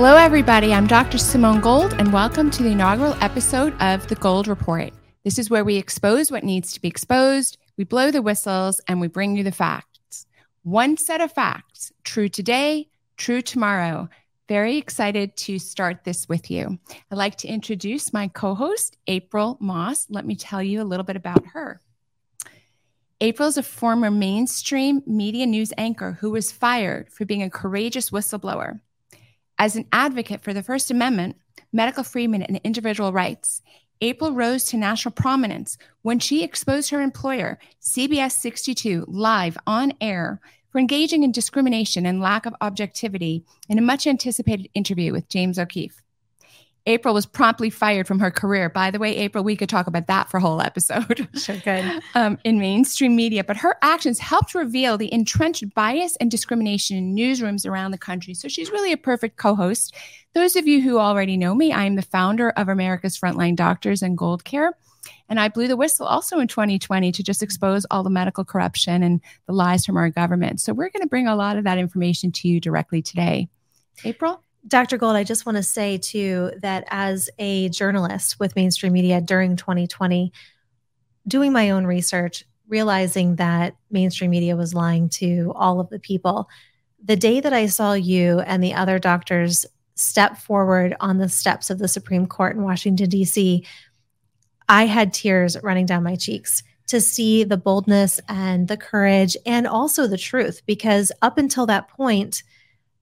Hello, everybody. I'm Dr. Simone Gold, and welcome to the inaugural episode of The Gold Report. This is where we expose what needs to be exposed, we blow the whistles, and we bring you the facts. One set of facts, true today, true tomorrow. Very excited to start this with you. I'd like to introduce my co host, April Moss. Let me tell you a little bit about her. April is a former mainstream media news anchor who was fired for being a courageous whistleblower. As an advocate for the First Amendment, medical freedom, and individual rights, April rose to national prominence when she exposed her employer, CBS 62, live on air for engaging in discrimination and lack of objectivity in a much anticipated interview with James O'Keefe. April was promptly fired from her career. By the way, April, we could talk about that for a whole episode. Sure could. Um, in mainstream media, but her actions helped reveal the entrenched bias and discrimination in newsrooms around the country. So she's really a perfect co host. Those of you who already know me, I am the founder of America's Frontline Doctors and Gold Care. And I blew the whistle also in 2020 to just expose all the medical corruption and the lies from our government. So we're going to bring a lot of that information to you directly today. April? Dr. Gold, I just want to say too that as a journalist with mainstream media during 2020, doing my own research, realizing that mainstream media was lying to all of the people, the day that I saw you and the other doctors step forward on the steps of the Supreme Court in Washington, D.C., I had tears running down my cheeks to see the boldness and the courage and also the truth, because up until that point,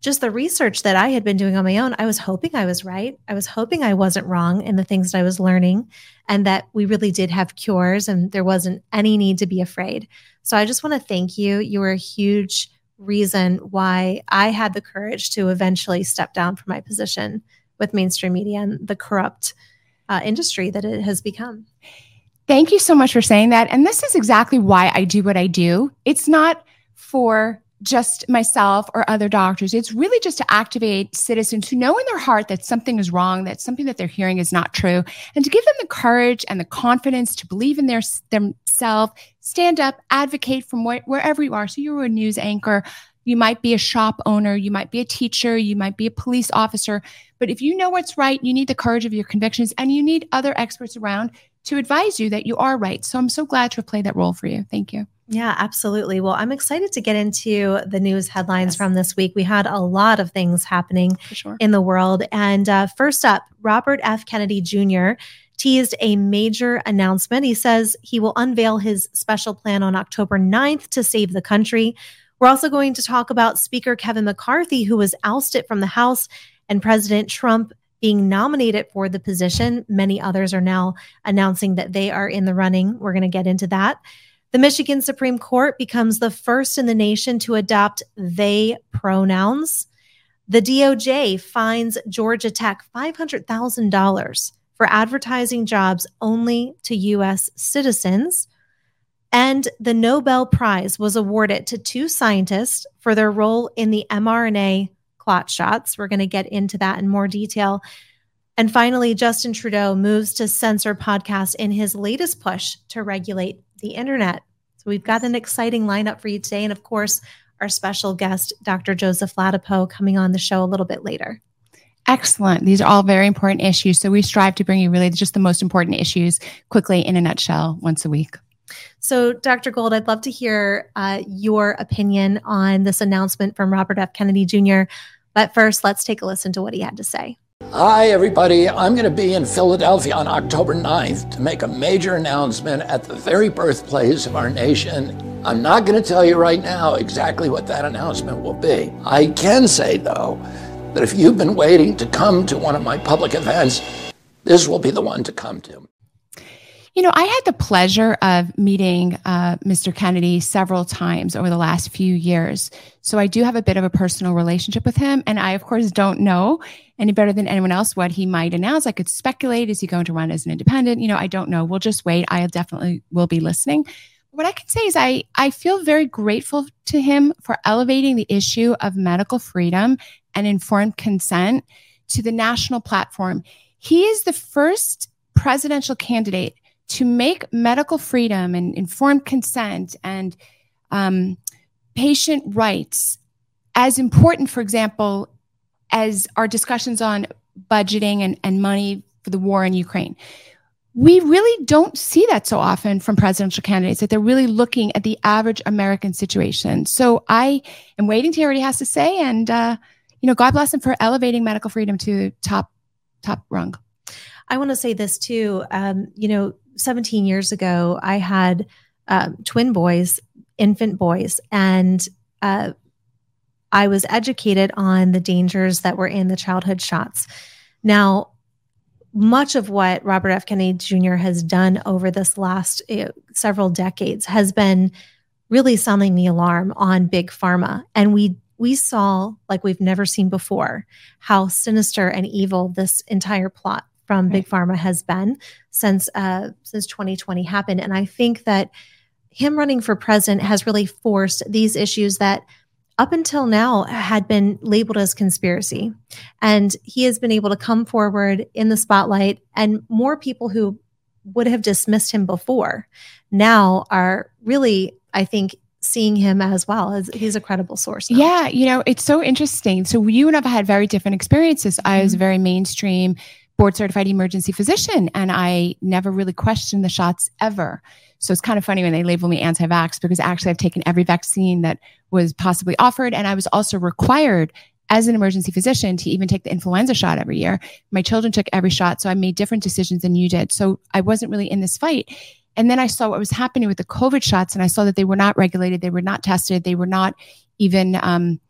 just the research that I had been doing on my own, I was hoping I was right. I was hoping I wasn't wrong in the things that I was learning and that we really did have cures and there wasn't any need to be afraid. So I just want to thank you. You were a huge reason why I had the courage to eventually step down from my position with mainstream media and the corrupt uh, industry that it has become. Thank you so much for saying that. And this is exactly why I do what I do. It's not for just myself or other doctors. It's really just to activate citizens who know in their heart that something is wrong, that something that they're hearing is not true, and to give them the courage and the confidence to believe in their themselves, stand up, advocate from wh- wherever you are. So you're a news anchor, you might be a shop owner, you might be a teacher, you might be a police officer, but if you know what's right, you need the courage of your convictions and you need other experts around to advise you that you are right. So I'm so glad to have played that role for you. Thank you. Yeah, absolutely. Well, I'm excited to get into the news headlines yes. from this week. We had a lot of things happening sure. in the world. And uh, first up, Robert F. Kennedy Jr. teased a major announcement. He says he will unveil his special plan on October 9th to save the country. We're also going to talk about Speaker Kevin McCarthy, who was ousted from the House, and President Trump being nominated for the position. Many others are now announcing that they are in the running. We're going to get into that. The Michigan Supreme Court becomes the first in the nation to adopt they pronouns. The DOJ fines Georgia Tech $500,000 for advertising jobs only to U.S. citizens. And the Nobel Prize was awarded to two scientists for their role in the mRNA clot shots. We're going to get into that in more detail. And finally, Justin Trudeau moves to censor podcasts in his latest push to regulate the internet. So we've got an exciting lineup for you today. And of course, our special guest, Dr. Joseph Ladapo, coming on the show a little bit later. Excellent. These are all very important issues. So we strive to bring you really just the most important issues quickly in a nutshell once a week. So, Dr. Gold, I'd love to hear uh, your opinion on this announcement from Robert F. Kennedy Jr. But first, let's take a listen to what he had to say. Hi, everybody. I'm going to be in Philadelphia on October 9th to make a major announcement at the very birthplace of our nation. I'm not going to tell you right now exactly what that announcement will be. I can say, though, that if you've been waiting to come to one of my public events, this will be the one to come to. You know, I had the pleasure of meeting uh, Mr. Kennedy several times over the last few years. So I do have a bit of a personal relationship with him. And I, of course, don't know any better than anyone else what he might announce. I could speculate. Is he going to run as an independent? You know, I don't know. We'll just wait. I definitely will be listening. What I can say is I, I feel very grateful to him for elevating the issue of medical freedom and informed consent to the national platform. He is the first presidential candidate to make medical freedom and informed consent and um, patient rights as important, for example, as our discussions on budgeting and, and money for the war in Ukraine. We really don't see that so often from presidential candidates that they're really looking at the average American situation. So I am waiting to hear what he has to say, and uh, you know, God bless him for elevating medical freedom to top top rung. I want to say this too. Um, you know, 17 years ago, I had um, twin boys, infant boys, and uh, I was educated on the dangers that were in the childhood shots. Now, much of what Robert F. Kennedy Jr. has done over this last uh, several decades has been really sounding the alarm on big pharma, and we we saw like we've never seen before how sinister and evil this entire plot from big pharma has been since uh, since 2020 happened, and I think that him running for president has really forced these issues that up until now had been labeled as conspiracy. And he has been able to come forward in the spotlight, and more people who would have dismissed him before now are really, I think, seeing him as well as he's a credible source. Now. Yeah, you know, it's so interesting. So you and I've had very different experiences. Mm-hmm. I was mm-hmm. very mainstream board certified emergency physician and I never really questioned the shots ever. So it's kind of funny when they label me anti-vax because actually I've taken every vaccine that was possibly offered. And I was also required as an emergency physician to even take the influenza shot every year. My children took every shot. So I made different decisions than you did. So I wasn't really in this fight. And then I saw what was happening with the COVID shots and I saw that they were not regulated. They were not tested. They were not even, um,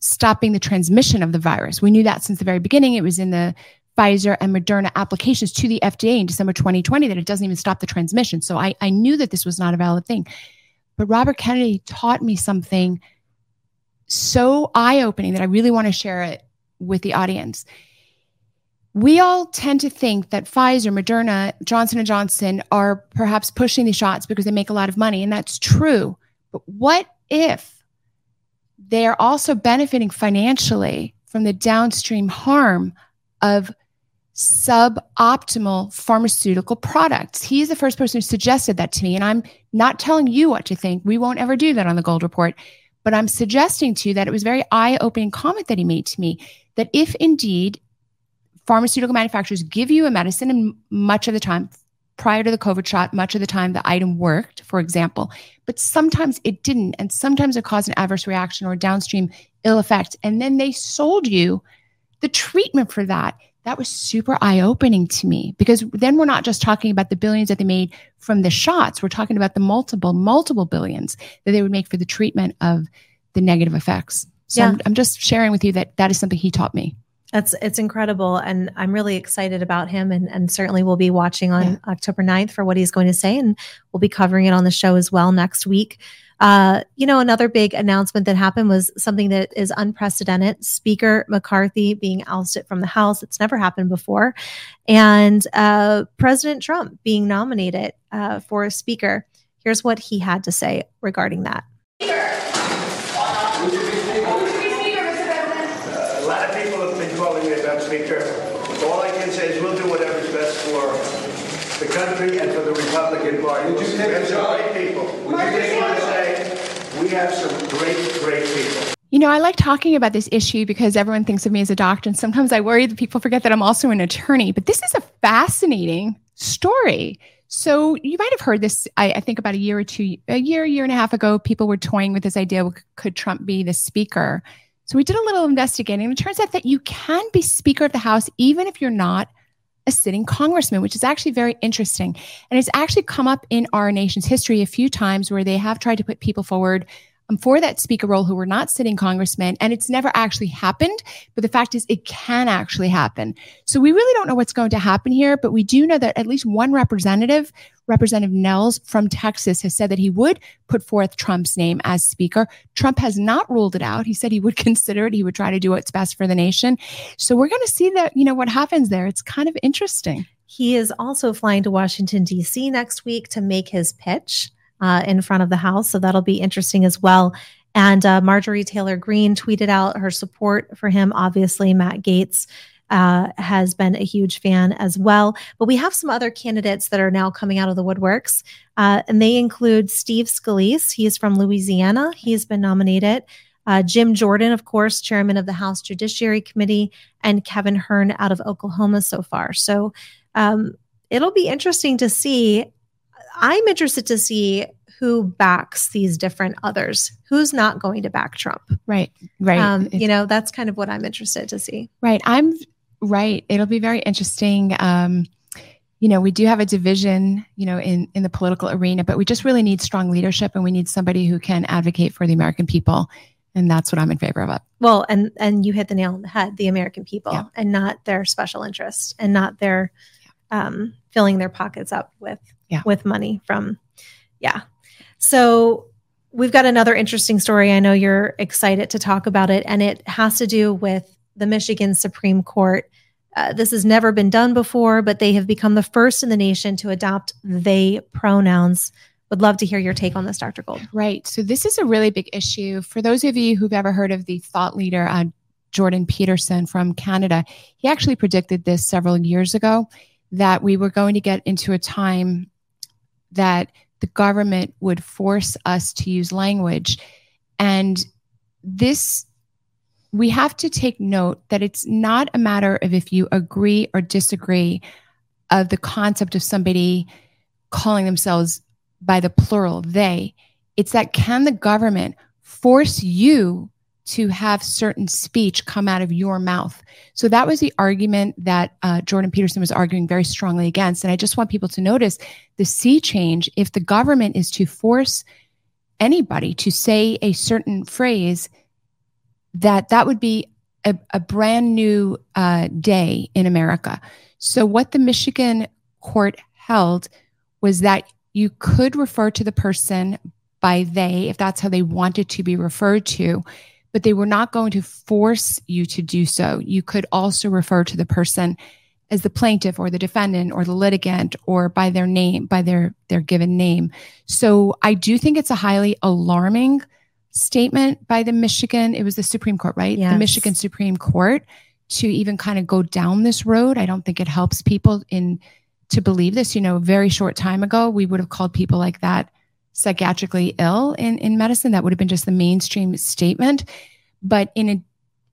stopping the transmission of the virus. We knew that since the very beginning. It was in the Pfizer and Moderna applications to the FDA in December 2020 that it doesn't even stop the transmission. So I, I knew that this was not a valid thing. But Robert Kennedy taught me something so eye opening that I really want to share it with the audience. We all tend to think that Pfizer, Moderna, Johnson and Johnson are perhaps pushing these shots because they make a lot of money, and that's true. But what if they are also benefiting financially from the downstream harm of suboptimal pharmaceutical products. He's the first person who suggested that to me. And I'm not telling you what to think. We won't ever do that on the Gold Report. But I'm suggesting to you that it was very eye opening comment that he made to me that if indeed pharmaceutical manufacturers give you a medicine, and much of the time, prior to the COVID shot, much of the time the item worked, for example, but sometimes it didn't. And sometimes it caused an adverse reaction or downstream ill effect. And then they sold you the treatment for that that was super eye opening to me because then we're not just talking about the billions that they made from the shots. We're talking about the multiple, multiple billions that they would make for the treatment of the negative effects. So yeah. I'm, I'm just sharing with you that that is something he taught me. That's it's incredible, and I'm really excited about him, and and certainly we'll be watching on yeah. October 9th for what he's going to say, and we'll be covering it on the show as well next week. Uh, you know, another big announcement that happened was something that is unprecedented Speaker McCarthy being ousted from the House. It's never happened before. And uh, President Trump being nominated uh, for a Speaker. Here's what he had to say regarding that. a lot of people have been calling me about Speaker. All I can say is we'll do whatever's best for the country and for the Republican Party. Would you take the job? people. Would you take we have some great, great people. You know, I like talking about this issue because everyone thinks of me as a doctor, and sometimes I worry that people forget that I'm also an attorney. But this is a fascinating story. So you might have heard this. I, I think about a year or two, a year, year and a half ago, people were toying with this idea: could Trump be the speaker? So we did a little investigating, and it turns out that you can be Speaker of the House even if you're not a sitting congressman, which is actually very interesting. And it's actually come up in our nation's history a few times where they have tried to put people forward um, for that speaker role who were not sitting congressmen. And it's never actually happened. But the fact is, it can actually happen. So we really don't know what's going to happen here, but we do know that at least one representative, Representative Nehls from Texas, has said that he would put forth Trump's name as speaker. Trump has not ruled it out. He said he would consider it. He would try to do what's best for the nation. So we're going to see that, you know, what happens there. It's kind of interesting. He is also flying to Washington, D.C. next week to make his pitch uh, in front of the House. So that'll be interesting as well. And uh, Marjorie Taylor Greene tweeted out her support for him. Obviously, Matt Gaetz uh, has been a huge fan as well. But we have some other candidates that are now coming out of the woodworks, uh, and they include Steve Scalise. He is from Louisiana. He's been nominated. Uh, Jim Jordan, of course, chairman of the House Judiciary Committee, and Kevin Hern out of Oklahoma so far. So um, it'll be interesting to see. I'm interested to see who backs these different others. Who's not going to back Trump? Right, right. Um, you know, that's kind of what I'm interested to see. Right. I'm right. It'll be very interesting. Um, you know, we do have a division, you know, in in the political arena, but we just really need strong leadership, and we need somebody who can advocate for the American people and that's what I'm in favor of. Well, and and you hit the nail on the head: the American people, yeah. and not their special interests, and not their um, filling their pockets up with yeah. with money from, yeah. So we've got another interesting story. I know you're excited to talk about it, and it has to do with the Michigan Supreme Court. Uh, this has never been done before, but they have become the first in the nation to adopt they pronouns would love to hear your take on this, Dr. Gold. Right. So, this is a really big issue. For those of you who've ever heard of the thought leader, uh, Jordan Peterson from Canada, he actually predicted this several years ago that we were going to get into a time that the government would force us to use language. And this, we have to take note that it's not a matter of if you agree or disagree of the concept of somebody calling themselves by the plural, they. It's that can the government force you to have certain speech come out of your mouth? So that was the argument that uh, Jordan Peterson was arguing very strongly against. And I just want people to notice the sea change. If the government is to force anybody to say a certain phrase, that that would be a, a brand new uh, day in America. So what the Michigan court held was that you could refer to the person by they if that's how they wanted to be referred to, but they were not going to force you to do so. You could also refer to the person as the plaintiff or the defendant or the litigant or by their name, by their, their given name. So I do think it's a highly alarming statement by the Michigan, it was the Supreme Court, right? Yes. The Michigan Supreme Court to even kind of go down this road. I don't think it helps people in to believe this. You know, a very short time ago, we would have called people like that psychiatrically ill in, in medicine. That would have been just the mainstream statement. But in a,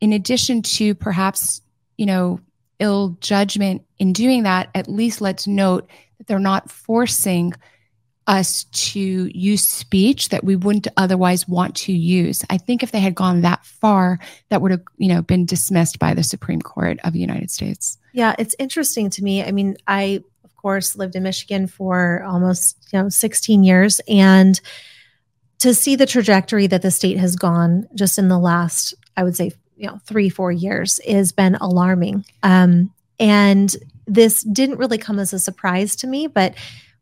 in addition to perhaps, you know, ill judgment in doing that, at least let's note that they're not forcing us to use speech that we wouldn't otherwise want to use. I think if they had gone that far, that would have, you know, been dismissed by the Supreme Court of the United States. Yeah, it's interesting to me. I mean, I of course, lived in Michigan for almost, you know, 16 years. And to see the trajectory that the state has gone just in the last, I would say, you know, three, four years has been alarming. Um, and this didn't really come as a surprise to me, but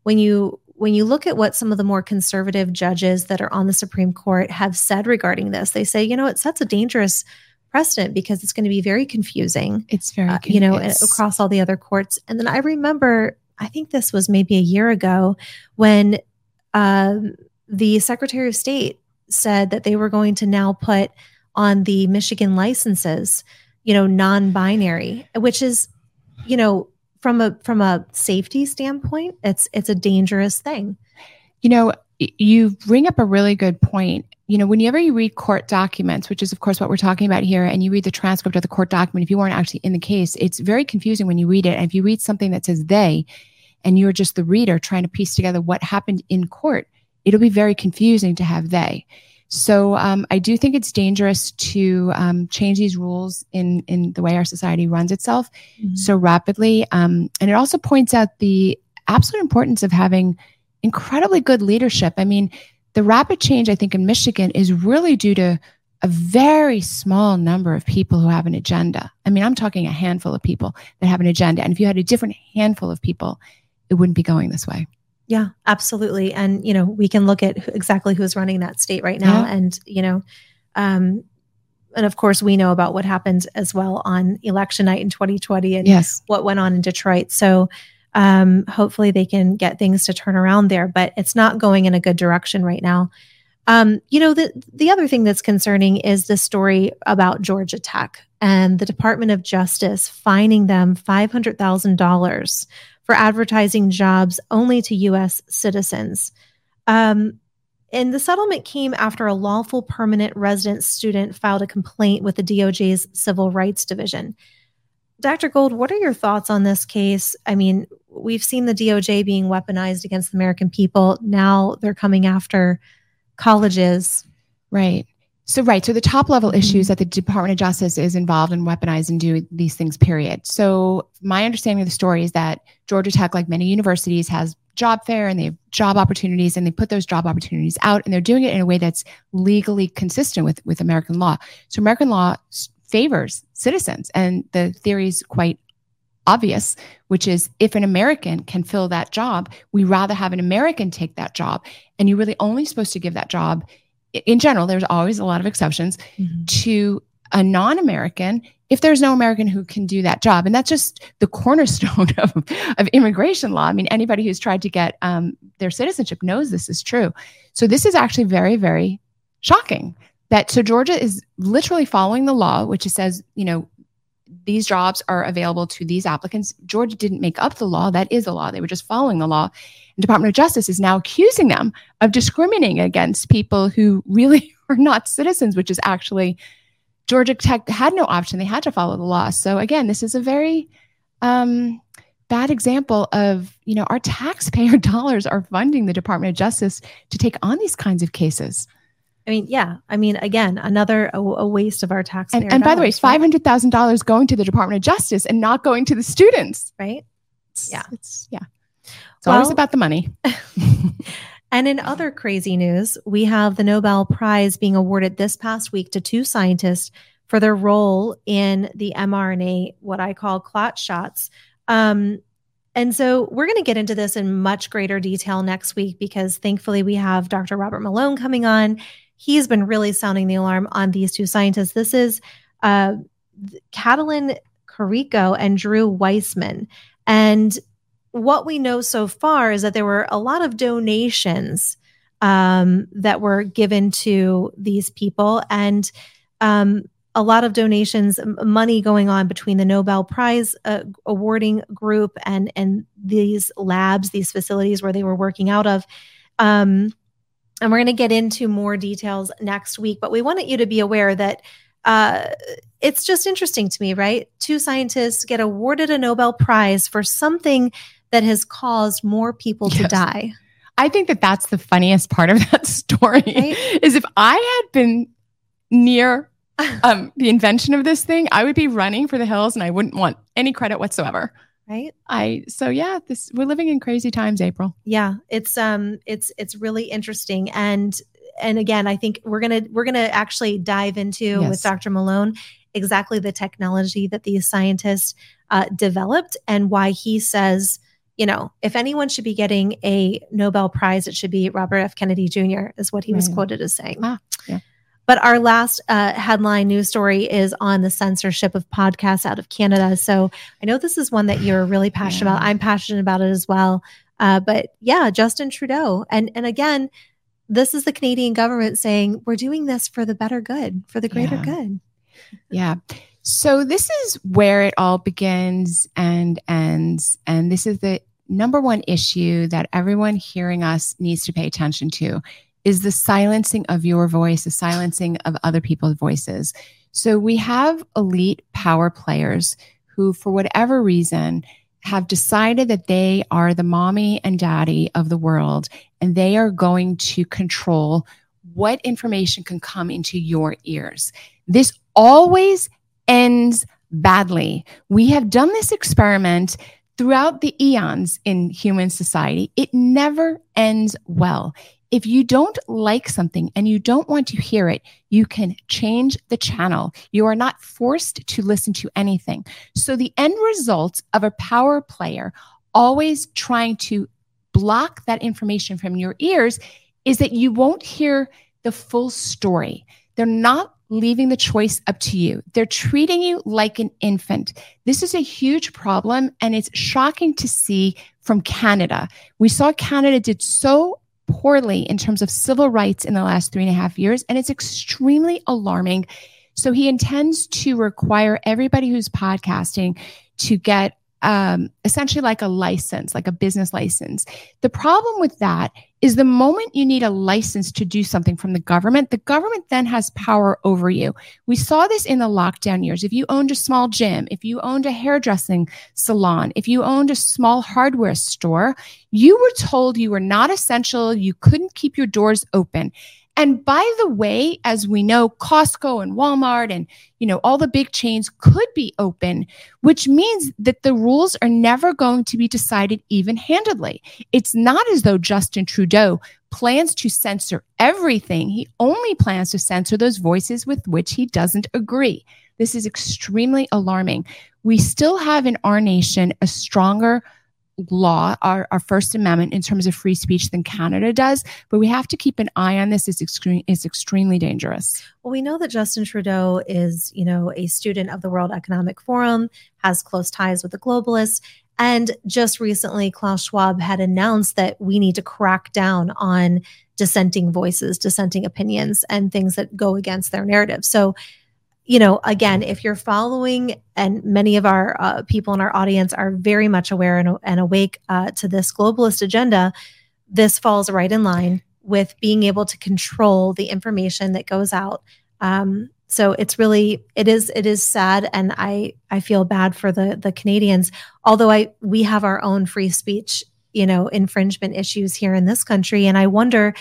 when you when you look at what some of the more conservative judges that are on the Supreme Court have said regarding this, they say, you know, it sets a dangerous precedent because it's going to be very confusing. It's very, uh, you know, across all the other courts. And then I remember I think this was maybe a year ago when um, the Secretary of State said that they were going to now put on the Michigan licenses, you know, non-binary, which is, you know, from a from a safety standpoint, it's it's a dangerous thing. You know, you bring up a really good point you know, whenever you read court documents, which is of course what we're talking about here, and you read the transcript of the court document, if you weren't actually in the case, it's very confusing when you read it. And if you read something that says they, and you're just the reader trying to piece together what happened in court, it'll be very confusing to have they. So um, I do think it's dangerous to um, change these rules in in the way our society runs itself mm-hmm. so rapidly, um, and it also points out the absolute importance of having incredibly good leadership. I mean the rapid change, I think, in Michigan is really due to a very small number of people who have an agenda. I mean, I'm talking a handful of people that have an agenda. And if you had a different handful of people, it wouldn't be going this way. Yeah, absolutely. And, you know, we can look at exactly who's running that state right now. Yeah. And, you know, um, and of course, we know about what happened as well on election night in 2020 and yes. what went on in Detroit. So, um, hopefully they can get things to turn around there, but it's not going in a good direction right now. Um, you know, the, the other thing that's concerning is the story about Georgia Tech and the Department of Justice fining them $500,000 for advertising jobs only to U.S. citizens. Um, and the settlement came after a lawful permanent resident student filed a complaint with the DOJ's Civil Rights Division. Dr. Gold, what are your thoughts on this case? I mean, we've seen the DOJ being weaponized against the American people. Now they're coming after colleges. Right. So, right. So, the top level issues that the Department of Justice is involved in weaponizing and do these things, period. So, my understanding of the story is that Georgia Tech, like many universities, has job fair and they have job opportunities and they put those job opportunities out and they're doing it in a way that's legally consistent with, with American law. So, American law favors citizens. And the theory is quite obvious, which is if an American can fill that job, we rather have an American take that job. And you're really only supposed to give that job in general, there's always a lot of exceptions mm-hmm. to a non American if there's no American who can do that job. And that's just the cornerstone of, of immigration law. I mean, anybody who's tried to get um, their citizenship knows this is true. So this is actually very, very shocking that so Georgia is literally following the law, which says, you know, these jobs are available to these applicants. Georgia didn't make up the law. That is the law. They were just following the law. Department of Justice is now accusing them of discriminating against people who really are not citizens, which is actually Georgia Tech had no option. They had to follow the law. So again, this is a very um, bad example of, you know, our taxpayer dollars are funding the Department of Justice to take on these kinds of cases. I mean, yeah. I mean, again, another a, a waste of our tax. And, and by the way, five hundred thousand dollars going to the Department of Justice and not going to the students. Right. It's, yeah. It's yeah. It's well, always about the money. and in other crazy news, we have the Nobel Prize being awarded this past week to two scientists for their role in the mRNA, what I call clot shots. Um, and so we're going to get into this in much greater detail next week because thankfully we have Dr. Robert Malone coming on he's been really sounding the alarm on these two scientists. This is uh, Katalin Karikó and Drew Weissman. And what we know so far is that there were a lot of donations um, that were given to these people and um, a lot of donations, money going on between the Nobel Prize uh, awarding group and and these labs, these facilities where they were working out of. Um, and we're going to get into more details next week, but we wanted you to be aware that uh, it's just interesting to me, right? Two scientists get awarded a Nobel Prize for something that has caused more people yes. to die. I think that that's the funniest part of that story right? is if I had been near um, the invention of this thing, I would be running for the hills and I wouldn't want any credit whatsoever right i so yeah this we're living in crazy times april yeah it's um it's it's really interesting and and again i think we're gonna we're gonna actually dive into yes. with dr malone exactly the technology that these scientists uh, developed and why he says you know if anyone should be getting a nobel prize it should be robert f kennedy jr is what he was quoted as saying ah, yeah. But our last uh, headline news story is on the censorship of podcasts out of Canada. So I know this is one that you're really passionate yeah. about. I'm passionate about it as well. Uh, but yeah, Justin Trudeau, and and again, this is the Canadian government saying we're doing this for the better good, for the greater yeah. good. Yeah. So this is where it all begins and ends, and this is the number one issue that everyone hearing us needs to pay attention to is the silencing of your voice, the silencing of other people's voices. So we have elite power players who, for whatever reason, have decided that they are the mommy and daddy of the world and they are going to control what information can come into your ears. This always ends badly. We have done this experiment throughout the eons in human society. It never ends well. If you don't like something and you don't want to hear it, you can change the channel. You are not forced to listen to anything. So the end result of a power player always trying to block that information from your ears is that you won't hear the full story. They're not leaving the choice up to you. They're treating you like an infant. This is a huge problem and it's shocking to see from Canada. We saw Canada did so poorly in terms of civil rights in the last three and a half years, and it's extremely alarming. So he intends to require everybody who's podcasting to get um, essentially like a license, like a business license. The problem with that is the moment you need a license to do something from the government, the government then has power over you. We saw this in the lockdown years. If you owned a small gym, if you owned a hairdressing salon, if you owned a small hardware store, you were told you were not essential, you couldn't keep your doors open. And by the way, as we know, Costco and Walmart and, you know, all the big chains could be open, which means that the rules are never going to be decided even handedly. It's not as though Justin Trudeau plans to censor everything. He only plans to censor those voices with which he doesn't agree. This is extremely alarming. We still have in our nation a stronger law, our, our First Amendment, in terms of free speech than Canada does. But we have to keep an eye on this. It's, extreme, it's extremely dangerous. Well, we know that Justin Trudeau is, you know, a student of the World Economic Forum, has close ties with the globalists. And just recently, Klaus Schwab had announced that we need to crack down on dissenting voices, dissenting opinions, and things that go against their narrative. So you know, again, if you're following, and many of our uh, people in our audience are very much aware and, and awake uh, to this globalist agenda, this falls right in line with being able to control the information that goes out. Um, so it's really it is it is sad, and I I feel bad for the the Canadians. Although I we have our own free speech, you know, infringement issues here in this country, and I wonder,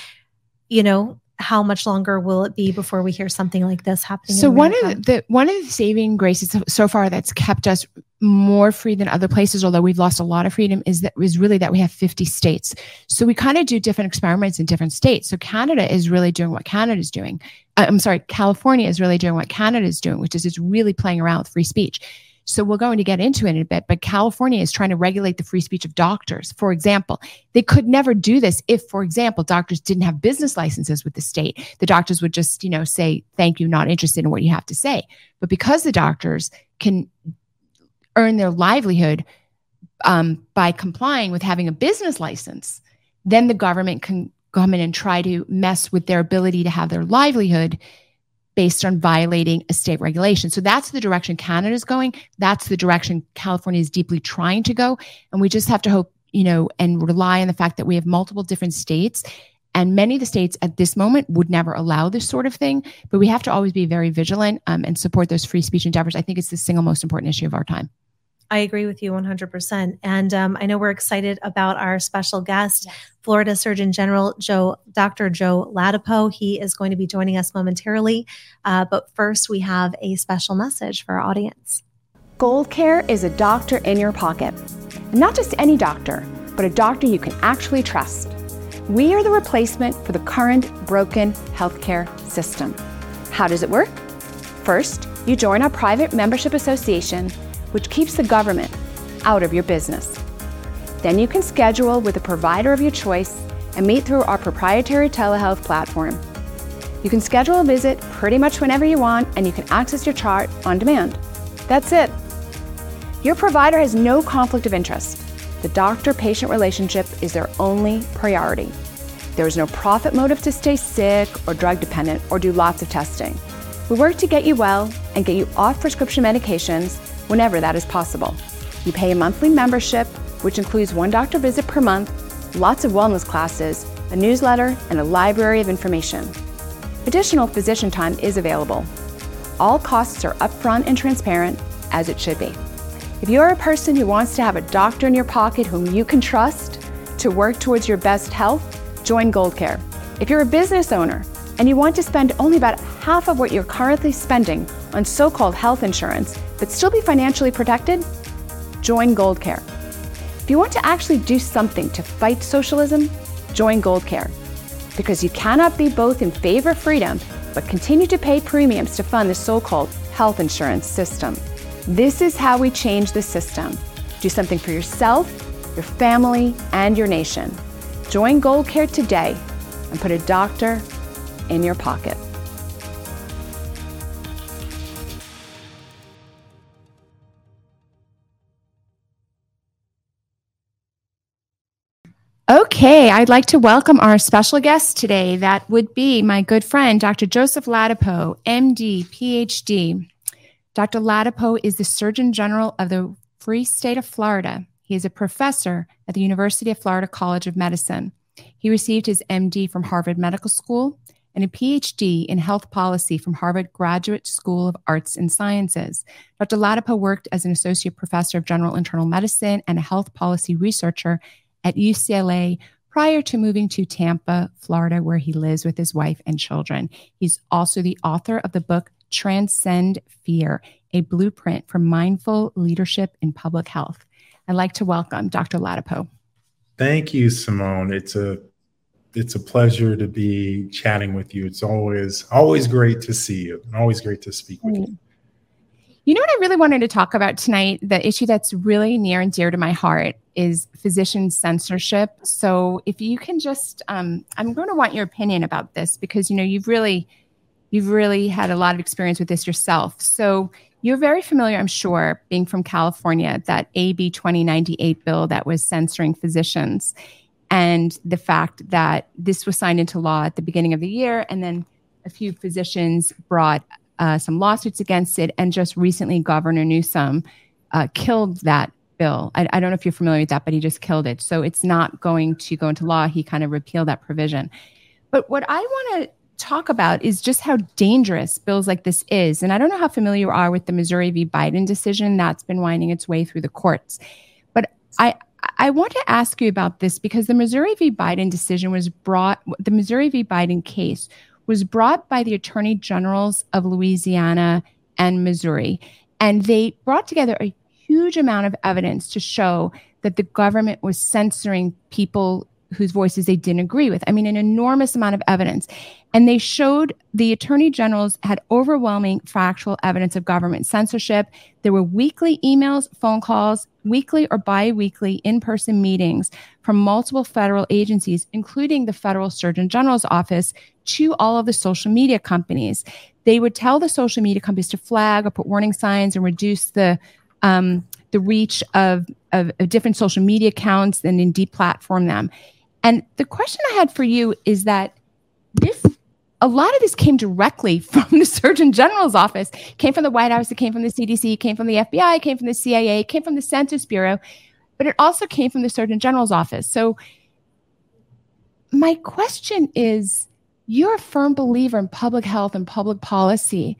you know, how much longer will it be before we hear something like this happening? So one of the one of the saving graces so far that's kept us more free than other places, although we've lost a lot of freedom, is that is really that we have 50 states. So we kind of do different experiments in different states. So Canada is really doing what Canada is doing. Uh, I'm sorry, California is really doing what Canada is doing, which is it's really playing around with free speech. So we're going to get into it in a bit, but California is trying to regulate the free speech of doctors. For example, they could never do this if, for example, doctors didn't have business licenses with the state. The doctors would just, you know, say, thank you, not interested in what you have to say. But because the doctors can earn their livelihood um, by complying with having a business license, then the government can come in and try to mess with their ability to have their livelihood based on violating a state regulation. So that's the direction Canada is going. That's the direction California is deeply trying to go. And we just have to hope, you know, and rely on the fact that we have multiple different states. And many of the states at this moment would never allow this sort of thing. But we have to always be very vigilant um, and support those free speech endeavors. I think it's the single most important issue of our time. I agree with you 100%. And um, I know we're excited about our special guest, yes. Florida Surgeon General Joe, Dr. Joe Ladapo. He is going to be joining us momentarily. Uh, but first, we have a special message for our audience. Gold Care is a doctor in your pocket. And not just any doctor, but a doctor you can actually trust. We are the replacement for the current broken healthcare system. How does it work? First, you join our private membership association which keeps the government out of your business. Then you can schedule with a provider of your choice and meet through our proprietary telehealth platform. You can schedule a visit pretty much whenever you want and you can access your chart on demand. That's it. Your provider has no conflict of interest. The doctor patient relationship is their only priority. There is no profit motive to stay sick or drug dependent or do lots of testing. We work to get you well and get you off prescription medications whenever that is possible. You pay a monthly membership, which includes one doctor visit per month, lots of wellness classes, a newsletter, and a library of information. Additional physician time is available. All costs are upfront and transparent, as it should be. If you're a person who wants to have a doctor in your pocket whom you can trust to work towards your best health, join GoldCare. If you're a business owner and you want to spend only about half of what you're currently spending on so called health insurance, but still be financially protected? Join GoldCare. If you want to actually do something to fight socialism, join GoldCare. Because you cannot be both in favor of freedom but continue to pay premiums to fund the so called health insurance system. This is how we change the system. Do something for yourself, your family, and your nation. Join GoldCare today and put a doctor in your pocket. Okay, I'd like to welcome our special guest today. That would be my good friend, Dr. Joseph Ladapo, MD, PhD. Dr. Ladapo is the Surgeon General of the Free State of Florida. He is a professor at the University of Florida College of Medicine. He received his MD from Harvard Medical School and a PhD in health policy from Harvard Graduate School of Arts and Sciences. Dr. Ladapo worked as an associate professor of general internal medicine and a health policy researcher at UCLA prior to moving to Tampa, Florida, where he lives with his wife and children. He's also the author of the book Transcend Fear, a blueprint for mindful leadership in public health. I'd like to welcome Dr. Ladapo. Thank you, Simone. It's a it's a pleasure to be chatting with you. It's always always great to see you and always great to speak with mm. you. You know what I really wanted to talk about tonight? The issue that's really near and dear to my heart is physician censorship. So if you can just, um, I'm going to want your opinion about this because you know you've really, you've really had a lot of experience with this yourself. So you're very familiar, I'm sure, being from California, that AB 2098 bill that was censoring physicians and the fact that this was signed into law at the beginning of the year, and then a few physicians brought uh, some lawsuits against it, and just recently, Governor Newsom uh, killed that bill. I, I, don't know if you're familiar with that, but he just killed it. So it's not going to go into law. He kind of repealed that provision. But what I want to talk about is just how dangerous bills like this is. And I don't know how familiar you are with the Missouri v. Biden decision that's been winding its way through the courts. But I, I want to ask you about this because the Missouri v. Biden decision was brought, the Missouri v. Biden case was brought by the attorney generals of Louisiana and Missouri. And they brought together a huge amount of evidence to show that the government was censoring people whose voices they didn't agree with. I mean, an enormous amount of evidence. And they showed the attorney generals had overwhelming factual evidence of government censorship. There were weekly emails, phone calls, weekly or bi weekly in person meetings from multiple federal agencies, including the Federal Surgeon General's office, to all of the social media companies. They would tell the social media companies to flag or put warning signs and reduce the um, the reach of, of, of different social media accounts and then deplatform them. And the question I had for you is that this a lot of this came directly from the Surgeon General's office, came from the White House, it came from the CDC, it came from the FBI, it came from the CIA, it came from the Census Bureau, but it also came from the Surgeon General's office. So my question is you're a firm believer in public health and public policy,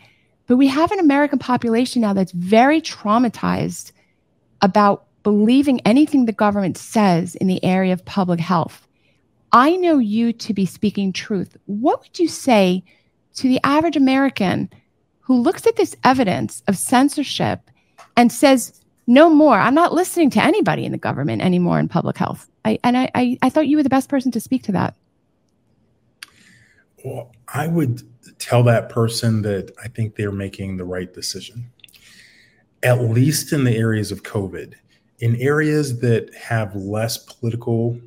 but we have an American population now that's very traumatized about believing anything the government says in the area of public health. I know you to be speaking truth. What would you say to the average American who looks at this evidence of censorship and says, no more, I'm not listening to anybody in the government anymore in public health? I, and I, I, I thought you were the best person to speak to that. Well, I would tell that person that I think they're making the right decision, at least in the areas of COVID. In areas that have less political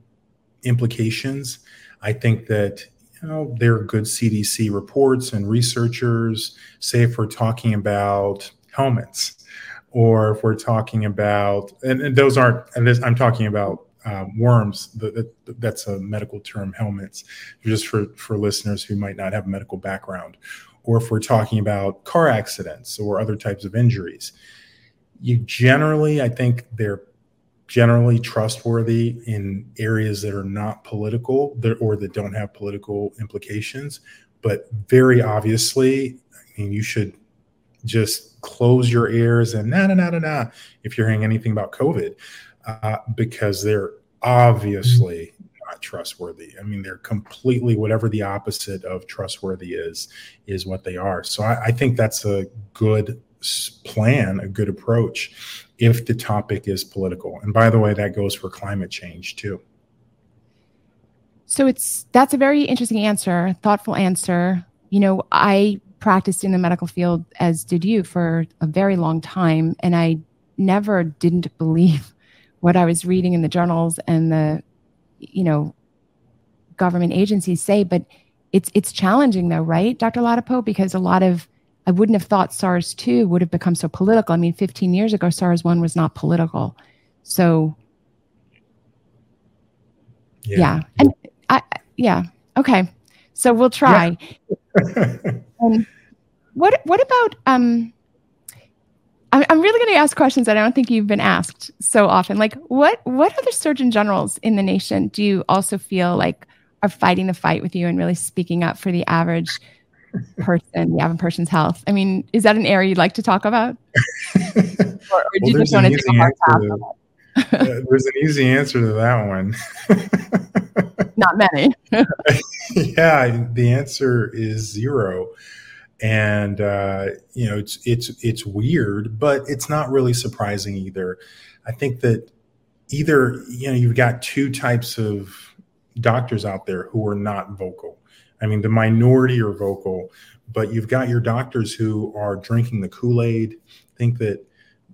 implications. I think that you know there are good CDC reports and researchers. Say if we're talking about helminths, or if we're talking about and, and those aren't and this, I'm talking about um, worms. The, the, that's a medical term. Helminths, just for for listeners who might not have a medical background, or if we're talking about car accidents or other types of injuries. You generally, I think they're generally trustworthy in areas that are not political or that don't have political implications. But very obviously, I mean, you should just close your ears and nah, nah, nah, nah, nah, if you're hearing anything about COVID, uh, because they're obviously not trustworthy. I mean, they're completely whatever the opposite of trustworthy is, is what they are. So I, I think that's a good plan, a good approach if the topic is political. And by the way, that goes for climate change too. So it's that's a very interesting answer, thoughtful answer. You know, I practiced in the medical field as did you for a very long time and I never didn't believe what I was reading in the journals and the you know government agencies say, but it's it's challenging though, right, Dr. Ladapo? Because a lot of I wouldn't have thought SARS 2 would have become so political. I mean, 15 years ago, SARS 1 was not political. So, yeah. yeah. And I, yeah. Okay. So we'll try. Yeah. um, what, what about, um, I'm really going to ask questions that I don't think you've been asked so often. Like, what what other surgeon generals in the nation do you also feel like are fighting the fight with you and really speaking up for the average person, the average person's health? I mean, is that an area you'd like to talk about? or, or do well, you just want to take a hard pass? uh, there's an easy answer to that one. Not many. yeah, the answer is zero and uh, you know it's it's it's weird, but it's not really surprising either. I think that either you know you've got two types of doctors out there who are not vocal. I mean, the minority are vocal, but you've got your doctors who are drinking the Kool Aid, think that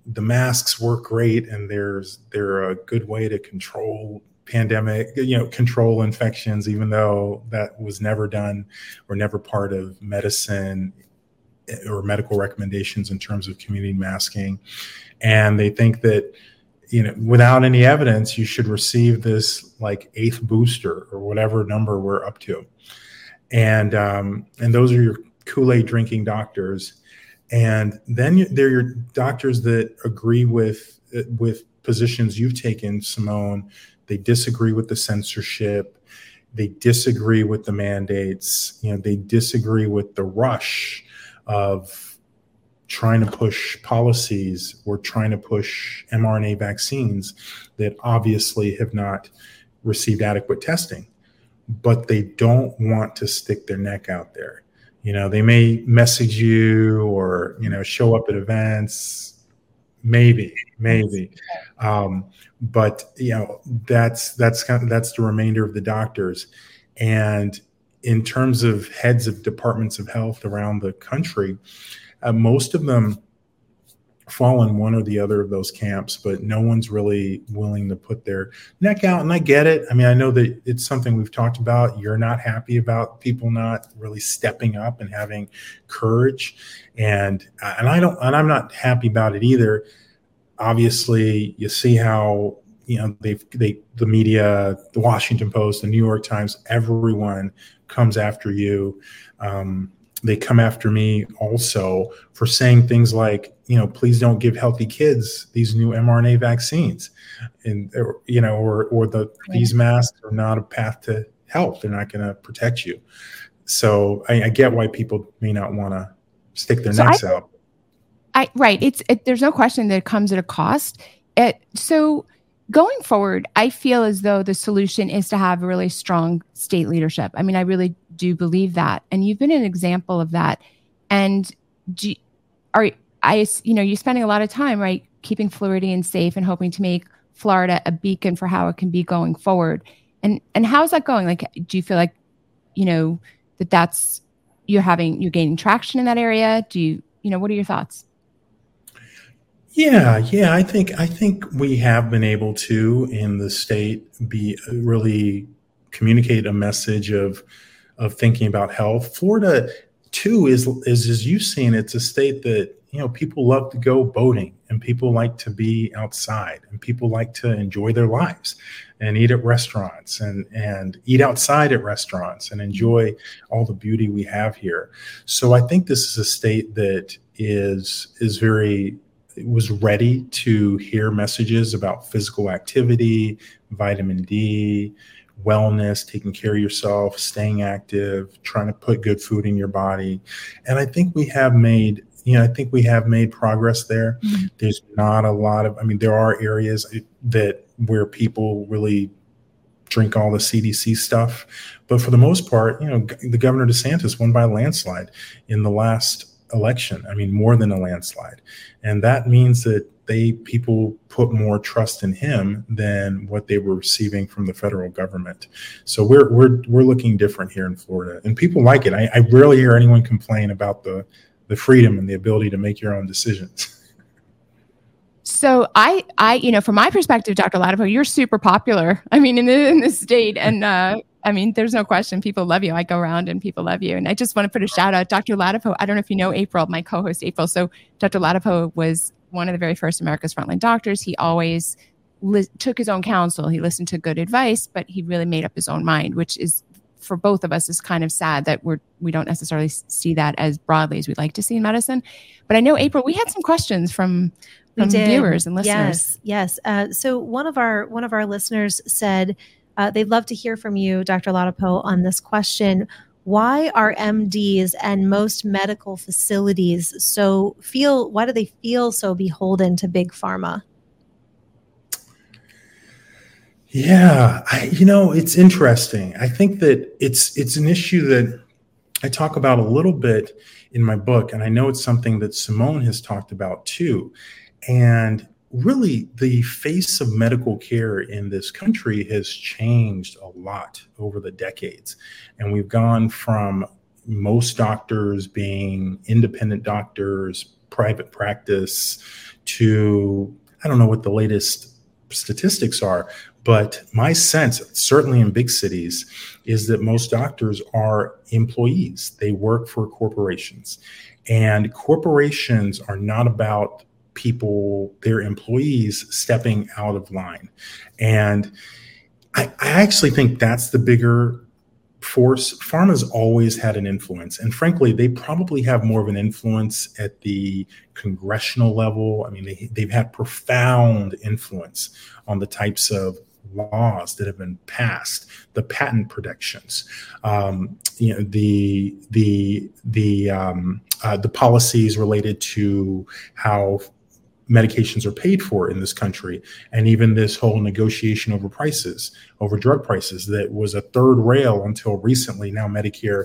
the masks work great and there's they're a good way to control pandemic, you know, control infections, even though that was never done or never part of medicine or medical recommendations in terms of community masking. And they think that, you know, without any evidence, you should receive this like eighth booster or whatever number we're up to. And um, and those are your Kool-Aid drinking doctors. And then they're your doctors that agree with with positions you've taken, Simone, they disagree with the censorship. They disagree with the mandates. You know, they disagree with the rush of trying to push policies or trying to push mRNA vaccines that obviously have not received adequate testing, but they don't want to stick their neck out there. You know, they may message you or, you know, show up at events, maybe, maybe. Um, but you know that's that's kind of, that's the remainder of the doctors and in terms of heads of departments of health around the country uh, most of them fall in one or the other of those camps but no one's really willing to put their neck out and i get it. I mean i know that it's something we've talked about. You're not happy about people not really stepping up and having courage and and i don't and i'm not happy about it either. Obviously you see how you know they they the media the washington post the new york times everyone comes after you. Um, they come after me also for saying things like you know please don't give healthy kids these new mrna vaccines and you know or or the these masks are not a path to health they're not going to protect you so I, I, get why people may not want to stick their so necks I, out I right. It's it, there's no question that it comes at a cost. It so going forward, I feel as though the solution is to have really strong state leadership. I mean, I really do believe that, and you've been an example of that. And do, are I you know you're spending a lot of time right keeping Floridians safe and hoping to make Florida a beacon for how it can be going forward. And and how's that going? Like, do you feel like you know that that's you're having you're gaining traction in that area? Do you you know what are your thoughts? Yeah, yeah, I think I think we have been able to in the state be really communicate a message of of thinking about health. Florida too is is as you've seen, it's a state that you know people love to go boating and people like to be outside and people like to enjoy their lives and eat at restaurants and and eat outside at restaurants and enjoy all the beauty we have here. So I think this is a state that is is very was ready to hear messages about physical activity, vitamin D, wellness, taking care of yourself, staying active, trying to put good food in your body. And I think we have made, you know, I think we have made progress there. Mm-hmm. There's not a lot of, I mean, there are areas that where people really drink all the CDC stuff. But for the most part, you know, the governor DeSantis won by a landslide in the last election. I mean, more than a landslide. And that means that they people put more trust in him than what they were receiving from the federal government. So we're we're we're looking different here in Florida, and people like it. I, I rarely hear anyone complain about the the freedom and the ability to make your own decisions. So I, I, you know, from my perspective, Dr. Ladapo, you're super popular. I mean, in the in the state, and uh, I mean, there's no question. People love you. I go around and people love you. And I just want to put a shout out, Dr. Ladapo. I don't know if you know April, my co-host April. So Dr. Ladapo was one of the very first America's Frontline Doctors. He always li- took his own counsel. He listened to good advice, but he really made up his own mind, which is for both of us is kind of sad that we're we don't necessarily see that as broadly as we'd like to see in medicine. But I know April, we had some questions from from viewers and listeners. Yes, yes. Uh, so one of our one of our listeners said uh, they'd love to hear from you, Dr. Ladapo, on this question. Why are MDs and most medical facilities so feel? Why do they feel so beholden to big pharma? Yeah, I, you know, it's interesting. I think that it's it's an issue that I talk about a little bit in my book, and I know it's something that Simone has talked about too. And really, the face of medical care in this country has changed a lot over the decades, and we've gone from most doctors being independent doctors, private practice, to I don't know what the latest statistics are, but my sense, certainly in big cities, is that most doctors are employees. They work for corporations. And corporations are not about people, their employees, stepping out of line. And I, I actually think that's the bigger force. Pharma's always had an influence. And frankly, they probably have more of an influence at the congressional level. I mean, they, they've had profound influence on the types of laws that have been passed, the patent protections, um, you know, the the the um, uh, the policies related to how medications are paid for in this country, and even this whole negotiation over prices, over drug prices, that was a third rail until recently. Now Medicare,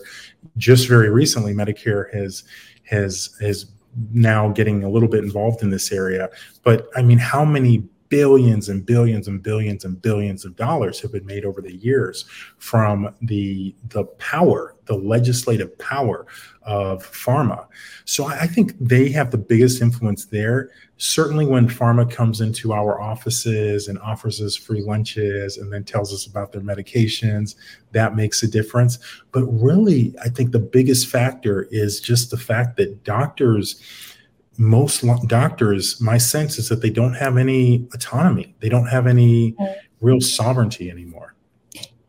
just very recently, Medicare has has has now getting a little bit involved in this area. But I mean, how many billions and billions and billions and billions of dollars have been made over the years from the the power, the legislative power of pharma. So I, I think they have the biggest influence there. Certainly, when pharma comes into our offices and offers us free lunches and then tells us about their medications, that makes a difference. But really, I think the biggest factor is just the fact that doctors most doctors, my sense is that they don't have any autonomy. They don't have any real sovereignty anymore.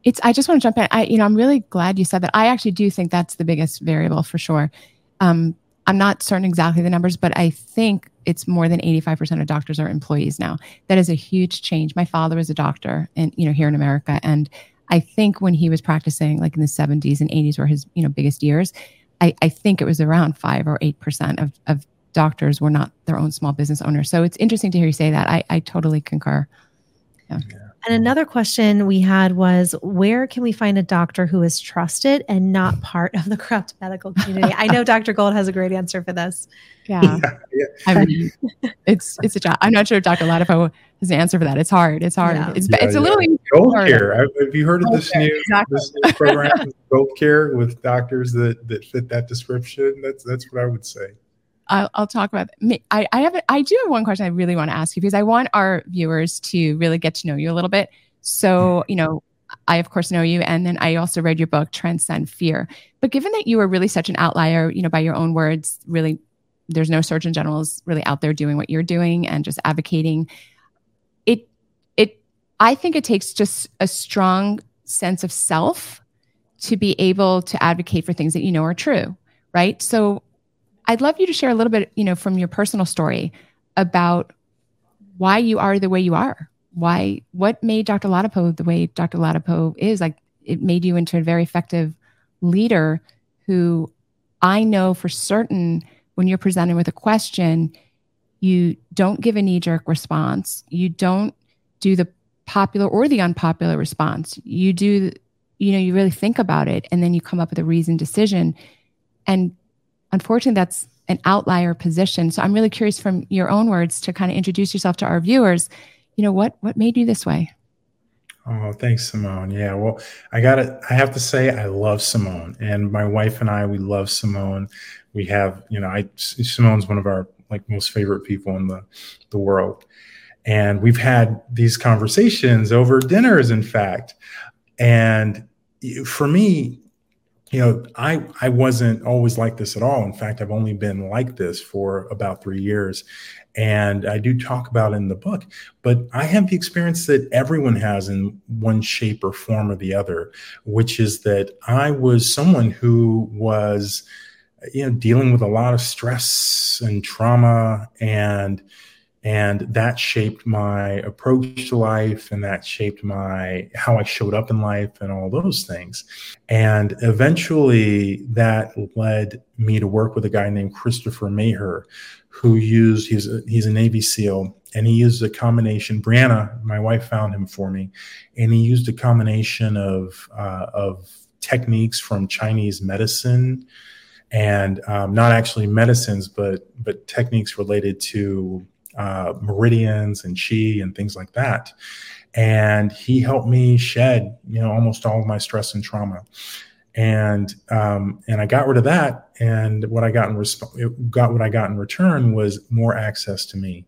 It's. I just want to jump in. I, you know, I'm really glad you said that. I actually do think that's the biggest variable for sure. Um, I'm not certain exactly the numbers, but I think it's more than 85% of doctors are employees now. That is a huge change. My father was a doctor, and you know, here in America, and I think when he was practicing, like in the 70s and 80s, were his you know biggest years. I, I think it was around five or eight percent of of doctors were not their own small business owners. So it's interesting to hear you say that. I, I totally concur. Yeah. And another question we had was where can we find a doctor who is trusted and not part of the corrupt medical community? I know Dr. Gold has a great answer for this. Yeah. yeah, yeah. I mean, it's it's a job. I'm not sure if Dr. Ladapo has an answer for that. It's hard. It's hard. Yeah. It's it's a little Gold Care. Have you heard of this new, exactly. this new program, Gold Care, with doctors that that fit that description? That's that's what I would say. I'll, I'll talk about. I, I have. I do have one question I really want to ask you because I want our viewers to really get to know you a little bit. So mm-hmm. you know, I of course know you, and then I also read your book Transcend Fear. But given that you are really such an outlier, you know, by your own words, really, there's no surgeon generals really out there doing what you're doing and just advocating. It, it. I think it takes just a strong sense of self to be able to advocate for things that you know are true, right? So I'd love you to share a little bit, you know, from your personal story about why you are the way you are. Why, what made Dr. Ladapo the way Dr. Ladapo is? Like, it made you into a very effective leader who I know for certain when you're presented with a question, you don't give a knee jerk response. You don't do the popular or the unpopular response. You do, you know, you really think about it and then you come up with a reasoned decision. And unfortunately, that's an outlier position. So I'm really curious from your own words to kind of introduce yourself to our viewers. You know, what what made you this way? Oh, thanks, Simone. Yeah, well, I got it. I have to say, I love Simone, and my wife and I, we love Simone. We have, you know, I Simone's one of our like most favorite people in the the world, and we've had these conversations over dinners, in fact. And for me, you know, I I wasn't always like this at all. In fact, I've only been like this for about three years, and I do talk about in the book. But I have the experience that everyone has in one shape or form or the other, which is that I was someone who was, you know, dealing with a lot of stress and trauma and and that shaped my approach to life and that shaped my how i showed up in life and all those things. And eventually that led me to work with a guy named christopher maher who used he's a, he's a navy seal and he used a combination brianna my wife found him for me and he used a combination of uh, of techniques from chinese medicine and um, not actually medicines but but techniques related to uh, meridians and chi and things like that. And he helped me shed, you know, almost all of my stress and trauma. And um, and I got rid of that. And what I got in resp- got what I got in return was more access to me.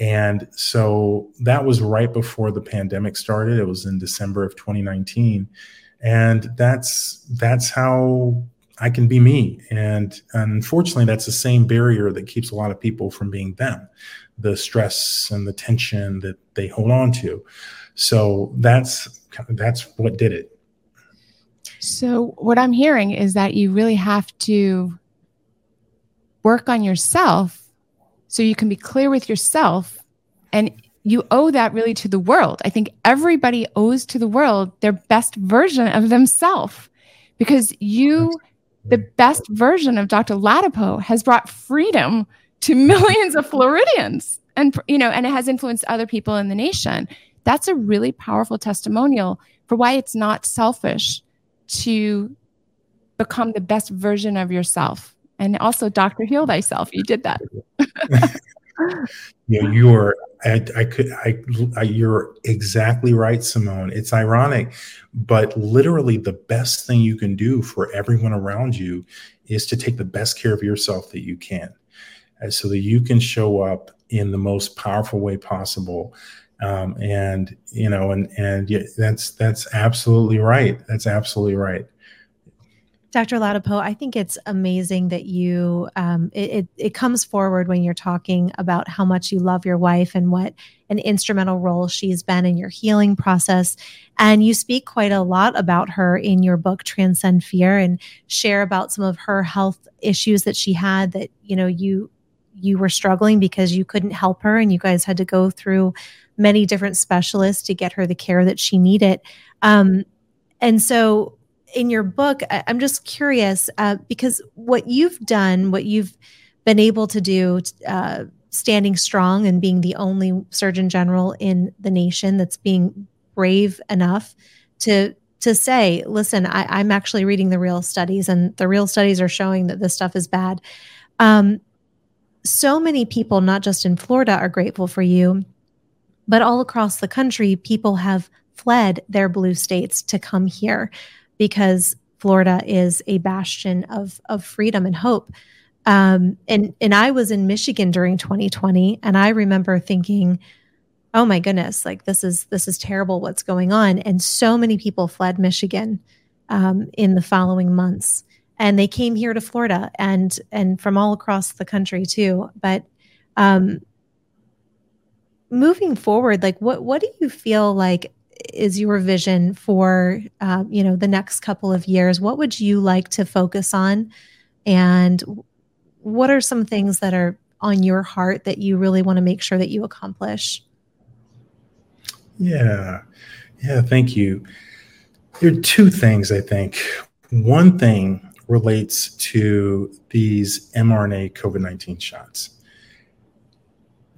And so that was right before the pandemic started. It was in December of 2019. And that's that's how I can be me. And, and unfortunately, that's the same barrier that keeps a lot of people from being them the stress and the tension that they hold on to. So that's that's what did it. So what I'm hearing is that you really have to work on yourself so you can be clear with yourself and you owe that really to the world. I think everybody owes to the world their best version of themselves because you the best version of Dr. Ladapo has brought freedom to millions of Floridians. And you know and it has influenced other people in the nation. That's a really powerful testimonial for why it's not selfish to become the best version of yourself. And also doctor heal thyself. You did that. Yeah you're I, I could I, I you're exactly right simone. It's ironic but literally the best thing you can do for everyone around you is to take the best care of yourself that you can so that you can show up in the most powerful way possible. Um, and you know, and and yeah, that's that's absolutely right. That's absolutely right. Dr. Ladapo, I think it's amazing that you um, it, it, it comes forward when you're talking about how much you love your wife and what an instrumental role she's been in your healing process. And you speak quite a lot about her in your book Transcend Fear and share about some of her health issues that she had that you know you you were struggling because you couldn't help her and you guys had to go through many different specialists to get her the care that she needed. Um, and so in your book, I, am just curious uh, because what you've done, what you've been able to do, uh, standing strong and being the only Surgeon General in the nation that's being brave enough to to say, listen, I, am actually reading the real studies, and the real studies are showing that this stuff is bad. Um, so many people, not just in Florida, are grateful for you, but all across the country, people have fled their blue states to come here because Florida is a bastion of, of freedom and hope. Um, and and I was in Michigan during 2020, and I remember thinking, "Oh my goodness, like this is this is terrible. What's going on?" And so many people fled Michigan um, in the following months and they came here to Florida and and from all across the country too. But um, moving forward, like what what do you feel like is your vision for uh, you know the next couple of years? What would you like to focus on, and what are some things that are on your heart that you really want to make sure that you accomplish? Yeah, yeah, thank you. There are two things I think. One thing relates to these mRNA COVID 19 shots.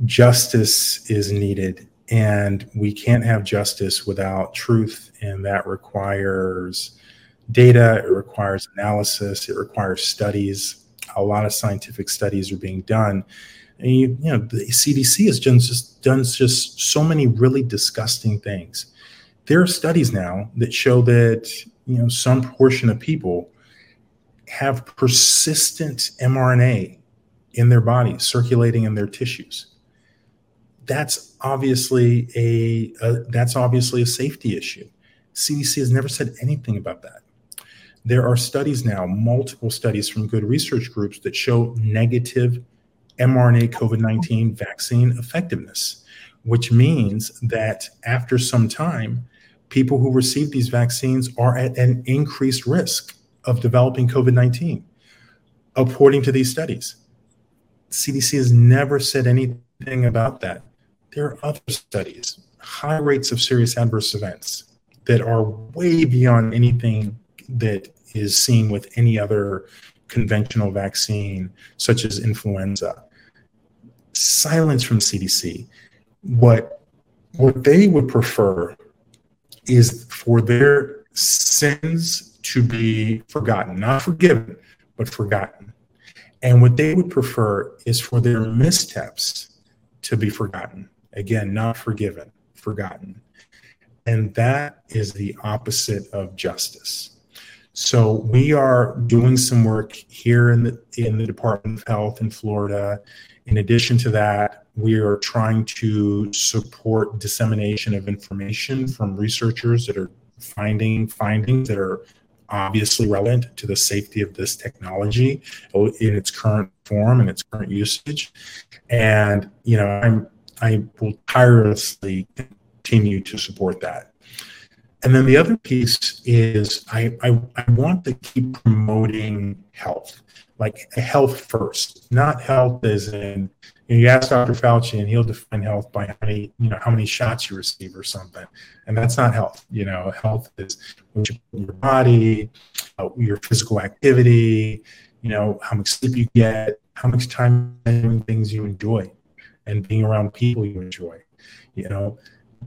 Justice is needed, and we can't have justice without truth, and that requires data, it requires analysis, it requires studies. A lot of scientific studies are being done. And you, you know, the CDC has done just done just so many really disgusting things. There are studies now that show that you know some portion of people have persistent mRNA in their bodies, circulating in their tissues. That's obviously a, a, that's obviously a safety issue. CDC has never said anything about that. there are studies now, multiple studies from good research groups that show negative mRNA COVID 19 vaccine effectiveness, which means that after some time, people who receive these vaccines are at an increased risk of developing COVID 19, according to these studies. CDC has never said anything about that. There are other studies, high rates of serious adverse events that are way beyond anything that is seen with any other conventional vaccine, such as influenza. Silence from CDC. What, what they would prefer is for their sins to be forgotten, not forgiven, but forgotten. And what they would prefer is for their missteps to be forgotten. Again, not forgiven, forgotten. And that is the opposite of justice. So we are doing some work here in the in the Department of Health in Florida. In addition to that, we are trying to support dissemination of information from researchers that are finding findings that are obviously relevant to the safety of this technology oh, in its current form and its current usage. And you know, I'm I will tirelessly continue to support that. And then the other piece is I, I, I want to keep promoting health, like health first, not health as in you, know, you ask Dr. Fauci and he'll define health by how many, you know, how many shots you receive or something. And that's not health. You know, health is your body, uh, your physical activity, you know, how much sleep you get, how much time doing things you enjoy and being around people you enjoy. You know,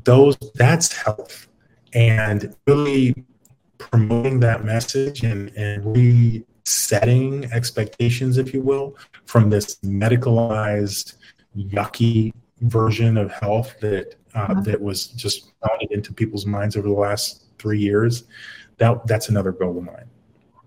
those that's health and really promoting that message and, and resetting expectations, if you will, from this medicalized, yucky version of health that uh, mm-hmm. that was just pounded into people's minds over the last three years. That that's another goal of mine.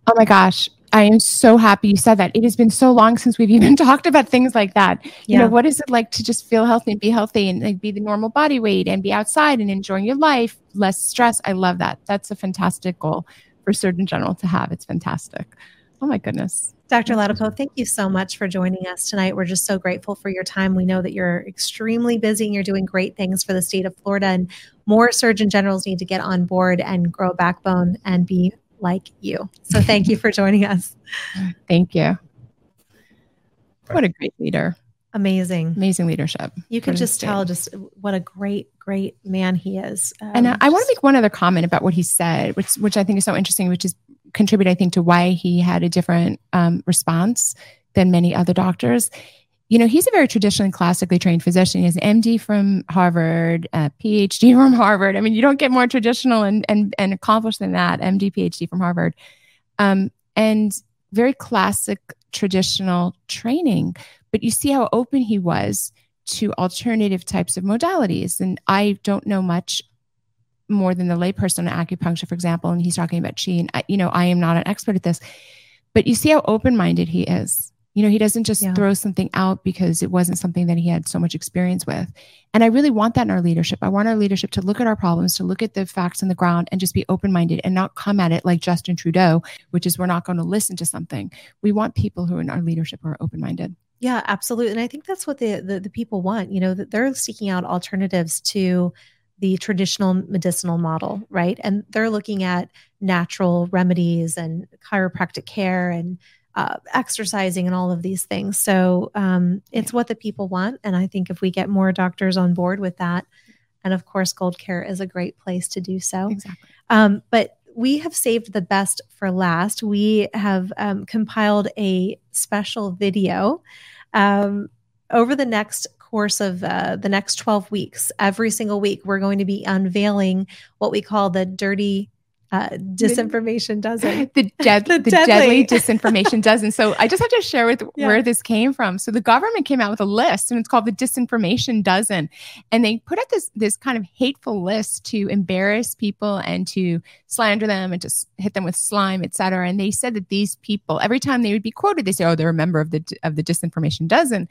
Oh my gosh. I am so happy you said that. It has been so long since we've even talked about things like that. Yeah. You know, what is it like to just feel healthy and be healthy and like, be the normal body weight and be outside and enjoying your life, less stress? I love that. That's a fantastic goal for Surgeon General to have. It's fantastic. Oh my goodness. Dr. Ladapo, thank you so much for joining us tonight. We're just so grateful for your time. We know that you're extremely busy and you're doing great things for the state of Florida, and more Surgeon Generals need to get on board and grow a backbone and be like you. So thank you for joining us. Thank you. What a great leader. Amazing. Amazing leadership. You can just tell just what a great, great man he is. Um, and I, I want to make one other comment about what he said, which which I think is so interesting, which is contribute, I think, to why he had a different um, response than many other doctors you know, he's a very traditionally classically trained physician. He has an MD from Harvard, a PhD from Harvard. I mean, you don't get more traditional and and, and accomplished than that. MD, PhD from Harvard, um, and very classic traditional training. But you see how open he was to alternative types of modalities. And I don't know much more than the layperson on acupuncture, for example. And he's talking about chi. And I, you know, I am not an expert at this, but you see how open minded he is you know, he doesn't just yeah. throw something out because it wasn't something that he had so much experience with. And I really want that in our leadership. I want our leadership to look at our problems, to look at the facts on the ground and just be open minded and not come at it like Justin Trudeau, which is we're not going to listen to something. We want people who in our leadership are open minded. Yeah, absolutely. And I think that's what the, the, the people want, you know, that they're seeking out alternatives to the traditional medicinal model, right? And they're looking at natural remedies and chiropractic care and uh, exercising and all of these things. So um, it's what the people want. And I think if we get more doctors on board with that, and of course, Gold Care is a great place to do so. Exactly. Um, but we have saved the best for last. We have um, compiled a special video um, over the next course of uh, the next 12 weeks. Every single week, we're going to be unveiling what we call the dirty uh, disinformation dozen. The, dead, the, the deadly. deadly. disinformation dozen. So I just have to share with yeah. where this came from. So the government came out with a list, and it's called the disinformation dozen, and they put out this this kind of hateful list to embarrass people and to slander them and just hit them with slime, etc. And they said that these people, every time they would be quoted, they say, "Oh, they're a member of the of the disinformation dozen."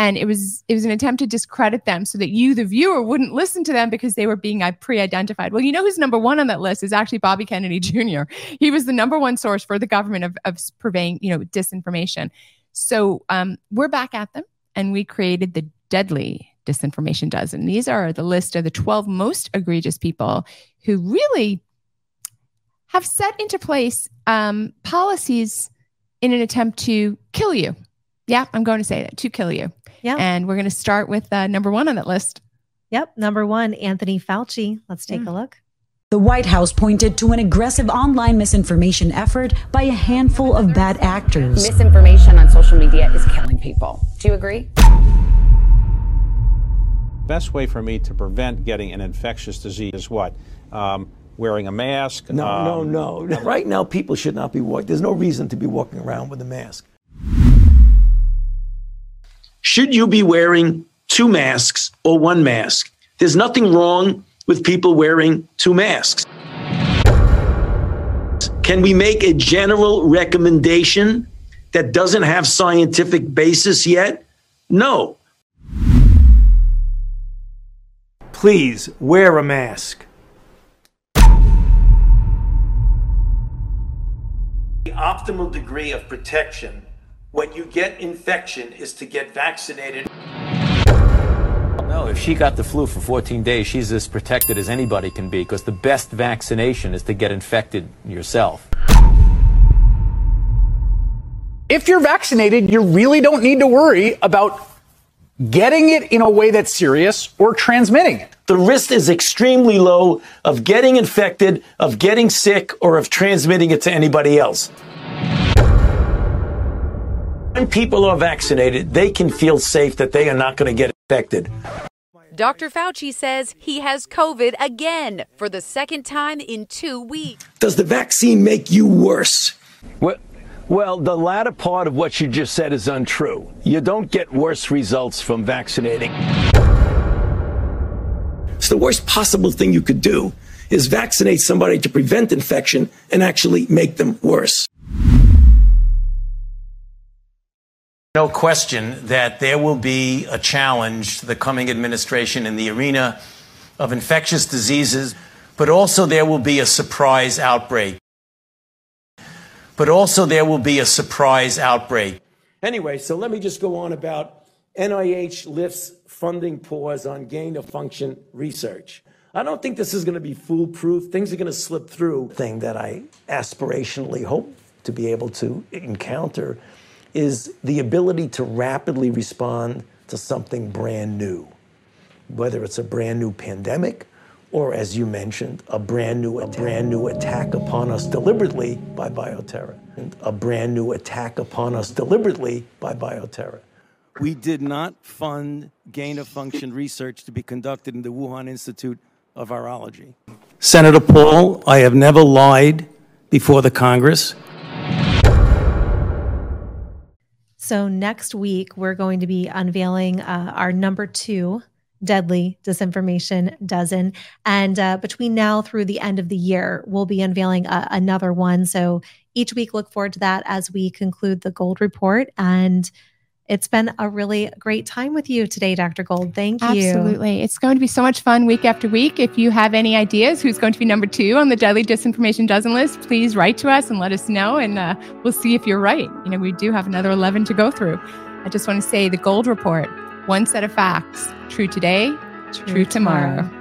And it was it was an attempt to discredit them so that you the viewer wouldn't listen to them because they were being uh, pre-identified. Well you know who's number one on that list is actually bobby kennedy jr he was the number one source for the government of, of purveying you know disinformation. So um, we're back at them and we created the deadly disinformation dozen these are the list of the 12 most egregious people who really have set into place um, policies in an attempt to kill you. Yeah, I'm going to say that to kill you. Yeah. And we're going to start with uh, number one on that list. Yep. Number one, Anthony Fauci. Let's take mm. a look. The White House pointed to an aggressive online misinformation effort by a handful of bad actors. Misinformation on social media is killing people. Do you agree? Best way for me to prevent getting an infectious disease is what? Um, wearing a mask? No, um, no, no. Right now, people should not be walking. There's no reason to be walking around with a mask. Should you be wearing two masks or one mask? There's nothing wrong with people wearing two masks. Can we make a general recommendation that doesn't have scientific basis yet? No. Please wear a mask. The optimal degree of protection when you get infection is to get vaccinated. No, if she got the flu for 14 days, she's as protected as anybody can be because the best vaccination is to get infected yourself. If you're vaccinated, you really don't need to worry about getting it in a way that's serious or transmitting it. The risk is extremely low of getting infected, of getting sick, or of transmitting it to anybody else. When people are vaccinated, they can feel safe that they are not going to get infected. Dr. Fauci says he has COVID again for the second time in two weeks. Does the vaccine make you worse? Well, well, the latter part of what you just said is untrue. You don't get worse results from vaccinating. It's the worst possible thing you could do is vaccinate somebody to prevent infection and actually make them worse. No question that there will be a challenge to the coming administration in the arena of infectious diseases, but also there will be a surprise outbreak. But also there will be a surprise outbreak. Anyway, so let me just go on about NIH lifts funding pause on gain of function research. I don't think this is going to be foolproof. Things are going to slip through. Thing that I aspirationally hope to be able to encounter is the ability to rapidly respond to something brand new, whether it's a brand new pandemic or, as you mentioned, a brand new, a brand new attack upon us deliberately by bioterror, and a brand new attack upon us deliberately by bioterror. We did not fund gain of function research to be conducted in the Wuhan Institute of Virology. Senator Paul, I have never lied before the Congress. So, next week, we're going to be unveiling uh, our number two deadly disinformation dozen. And uh, between now through the end of the year, we'll be unveiling uh, another one. So, each week, look forward to that as we conclude the Gold Report. And it's been a really great time with you today, Dr. Gold. Thank you. Absolutely. It's going to be so much fun week after week. If you have any ideas who's going to be number two on the Deadly Disinformation Dozen list, please write to us and let us know, and uh, we'll see if you're right. You know, we do have another 11 to go through. I just want to say the Gold Report one set of facts, true today, true, true tomorrow. tomorrow.